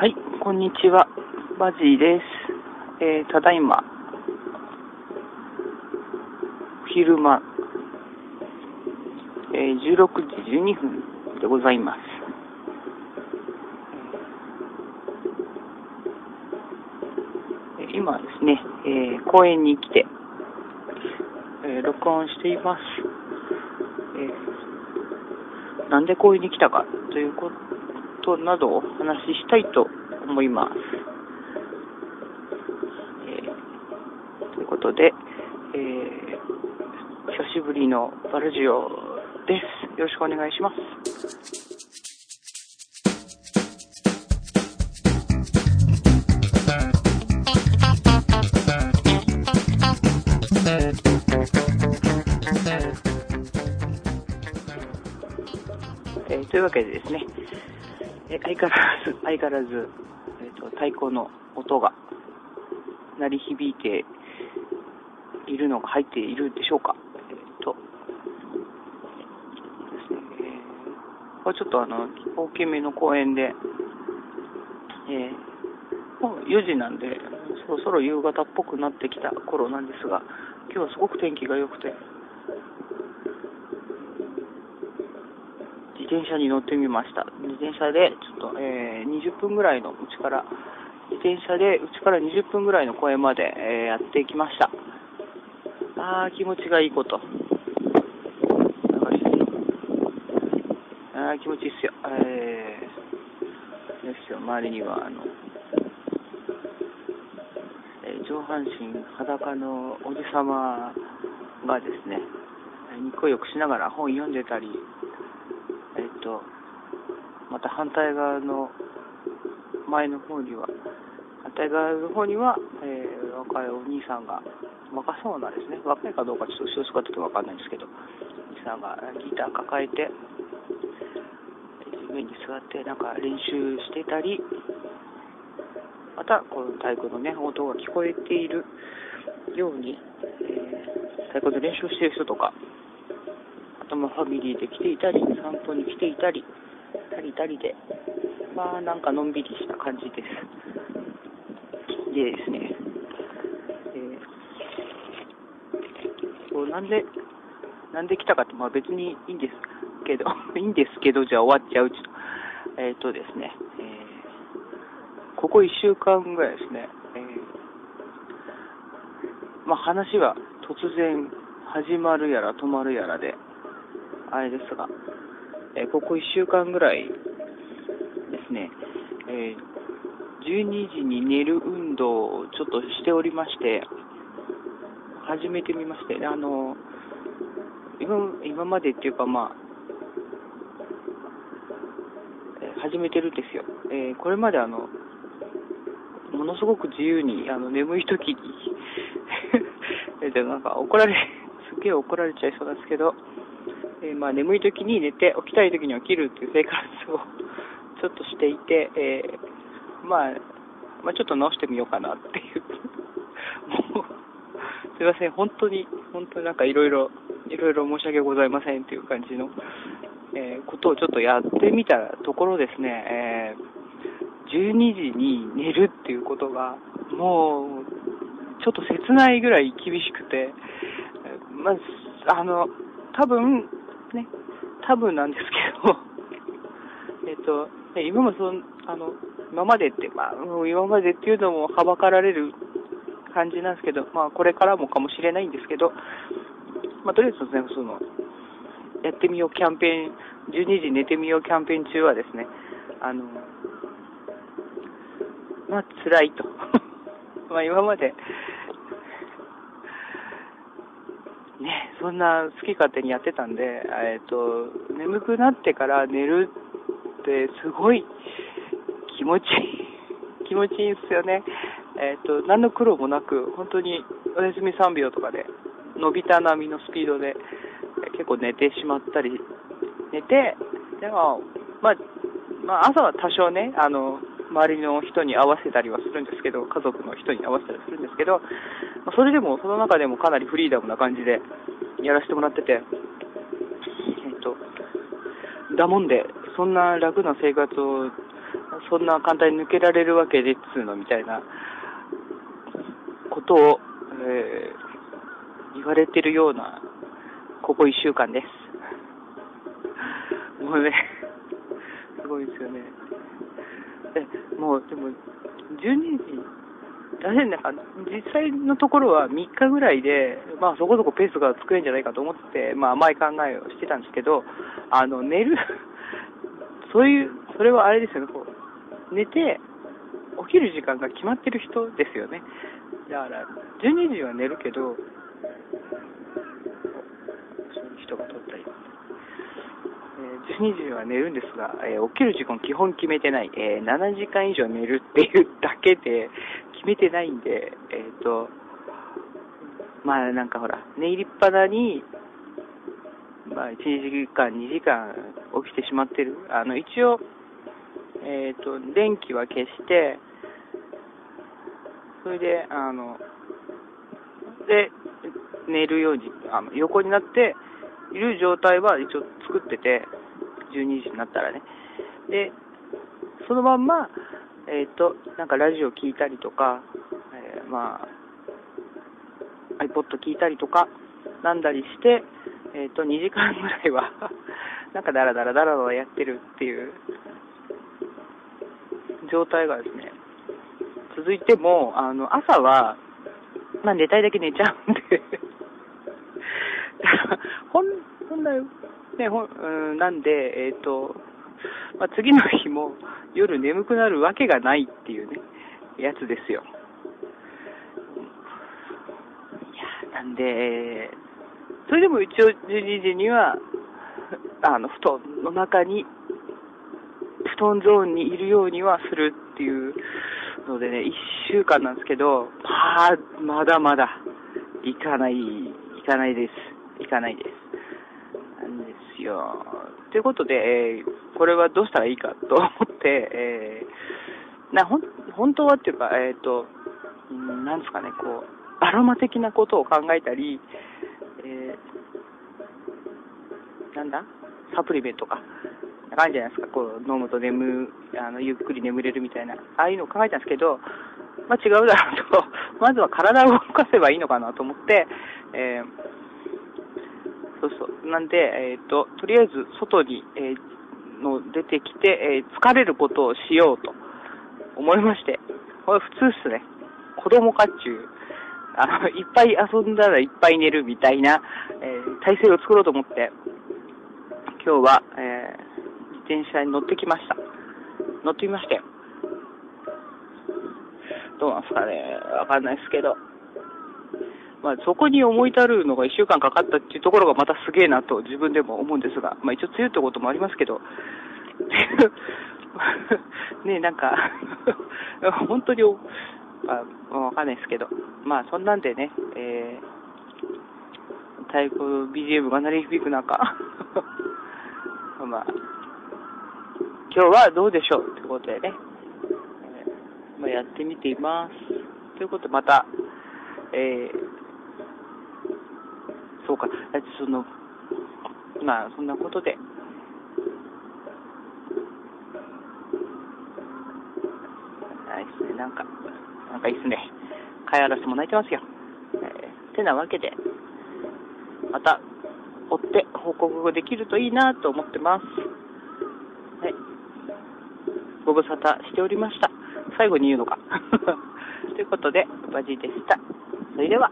はい、こんにちは。バジーです。えー、ただいま、昼間、えー、16時12分でございます。え今ですね、えー公園に来て、えー録音しています。えーなんで公園に来たかということことなどをお話ししたいと思います。えーということで、えー久しぶりのバルジオです。よろしくお願いします。というわけでですね、えー相変わらず、相変わらず、えーと太鼓の音が鳴り響いているのが入っているでしょうか。えーとですね、えーこれちょっとあの大きめの公園で、えーもう4時なんで、そろそろ夕方っぽくなってきた頃なんですが、今日はすごく天気が良くて、自転車に乗ってみました。自転車で、ちょっと、えー20分ぐらいのうちから、自転車でうちから20分ぐらいの公園まで、えーやってきました。あー、気持ちがいいこと。あー、気持ちいいっすよ。えー、ですよ、周りには、あの、えー上半身裸のおじさまがですね、えーにっこよくしながら本読んでたり、と、また反対側の前の方には、反対側の方には、えー若いお兄さんが、若そうなんですね、若いかどうかちょっと後ろ姿ってわかんないんですけど、お兄さんがギター抱えて、地面に座ってなんか練習してたり、またこの太鼓のね、音が聞こえているように、えー太鼓の練習している人とか、まファミリーで来ていたり、散歩に来ていたり、たりたりで、まあなんかのんびりした感じです。でですね、えーこうなんで、なんで来たかって、まあ別にいいんですけど、いいんですけど、じゃあ終わっちゃうちと。えっ、とですね、えーここ1週間ぐらいですね、えーまあ話は突然始まるやら止まるやらで、あれですが、えここ1週間ぐらいですね、えー12時に寝る運動をちょっとしておりまして、始めてみまして、あの、今今までっていうかまあ、始めてるんですよ。えーこれまであの、ものすごく自由に、あの、眠い時に えでなんか怒られ、すげえ怒られちゃいそうなんですけど、えーまあ眠い時に寝て、起きたい時に起きるっていう生活をちょっとしていて、えーまあ、まあちょっと直してみようかなっていう。もう、すいません、本当に、本当になんかいろいろ、いろいろ申し訳ございませんっていう感じの、えーことをちょっとやってみたところですね、えー12時に寝るっていうことが、もう、ちょっと切ないぐらい厳しくて、えーまず、あの、多分、ね、多分なんですけど、えっと、ね今もそん、あの、今までって、まあ、今までっていうのもはばかられる感じなんですけど、まあ、これからもかもしれないんですけど、まあ、とりあえずね、その、やってみようキャンペーン、12時寝てみようキャンペーン中はですね、あの、まあ、辛いと。まあ、今まで、ね、そんな好き勝手にやってたんで、えっと、眠くなってから寝るってすごい気持ちいい、気持ちいいんですよね。えっと、何の苦労もなく、本当にお休み3秒とかで、伸びた並みのスピードで、結構寝てしまったり、寝て、でも、まあ、まあ、朝は多少ね、あの、周りの人に合わせたりはするんですけど、家族の人に合わせたりするんですけど、それでも、その中でもかなりフリーダムな感じでやらせてもらってて、えっと、だもんで、そんな楽な生活をそんな簡単に抜けられるわけでっつうのみたいなことを、えー、言われてるような、ここ1週間です。もうね、すごいですよね。え、もう、でも、12時、大変なんか、実際のところは3日ぐらいで、まあそこそこペースが作れるんじゃないかと思って、まあ甘い考えをしてたんですけど、あの、寝る そういう、それはあれですよね、こう、寝て、起きる時間が決まってる人ですよね。だから、12時は寝るけど、そう人が撮ったり、12時は寝るんですが、えー、起きる時間基本決めてない、えー、7時間以上寝るっていうだけで決めてないんで、えっ、と、まあなんかほら、寝入りっぱなに、まあ、1時間、2時間起きてしまってる。あの、一応、えっ、と、電気は消して、それで、あの、で、寝るように、あの横になっている状態は一応作ってて、12時になったらね。で、そのまんま、えっ、ー、と、なんかラジオ聞いたりとか、えー、まあ、iPod 聞いたりとか、なんだりして、えっ、ー、と、2時間ぐらいは なんかダラダラダラダラやってるっていう状態がですね、続いても、あの、朝は、まあ寝たいだけ寝ちゃうんで 本、本来、ね、ほ、うん、なんで、えっ、ー、と、まあ、次の日も夜眠くなるわけがないっていうね、やつですよ。いや、なんで、それでも一応12時には、あの、布団の中に、布団ゾーンにいるようにはするっていうのでね、1週間なんですけど、まあ、まだまだ、行かない、行かないです。行かないです。なん。ということで、えー、これはどうしたらいいかと思って、えー、な、ほ、本当はっていうか、えっ、ー、と、なんですかね、こう、アロマ的なことを考えたり、えー、なんだ？サプリメントか。あるじゃないですか、こう、飲むと眠、あの、ゆっくり眠れるみたいな、ああいうのを考えたんですけど、まあ違うだろうと、まずは体を動かせばいいのかなと思って、えー、そうそう。なんで、えっ、ー、と、とりあえず外に、えー、の出てきて、えー、疲れることをしようと思いまして、これ普通っすね。子供かっちゅう。あの、いっぱい遊んだらいっぱい寝るみたいな、え、体制を作ろうと思って、今日は、えー、転車に乗ってきました。乗ってみましたよ。どうなんすかね、わかんないですけど。まあ、そこに思い至るのが1週間かかったっていうところがまたすげえなと自分でも思うんですが、まあ一応強いってこともありますけど、ねなんか 本当に、あわかんないですけど、まあそんなんでね、えー、太鼓 BGM が鳴り響く中。まあ、今日はどうでしょうということでね、えー、まあ、やってみています。ということで、また、えー、そうか、その、まあ、そんなことで、はいですね、なんか、なんかいいっすね。飼いあらすも泣いてますよ。えー、てなわけで、また、追って報告できるといいなと思ってます。はい。ご無沙汰しておりました。最後に言うのか。ということで、バジでした。それでは。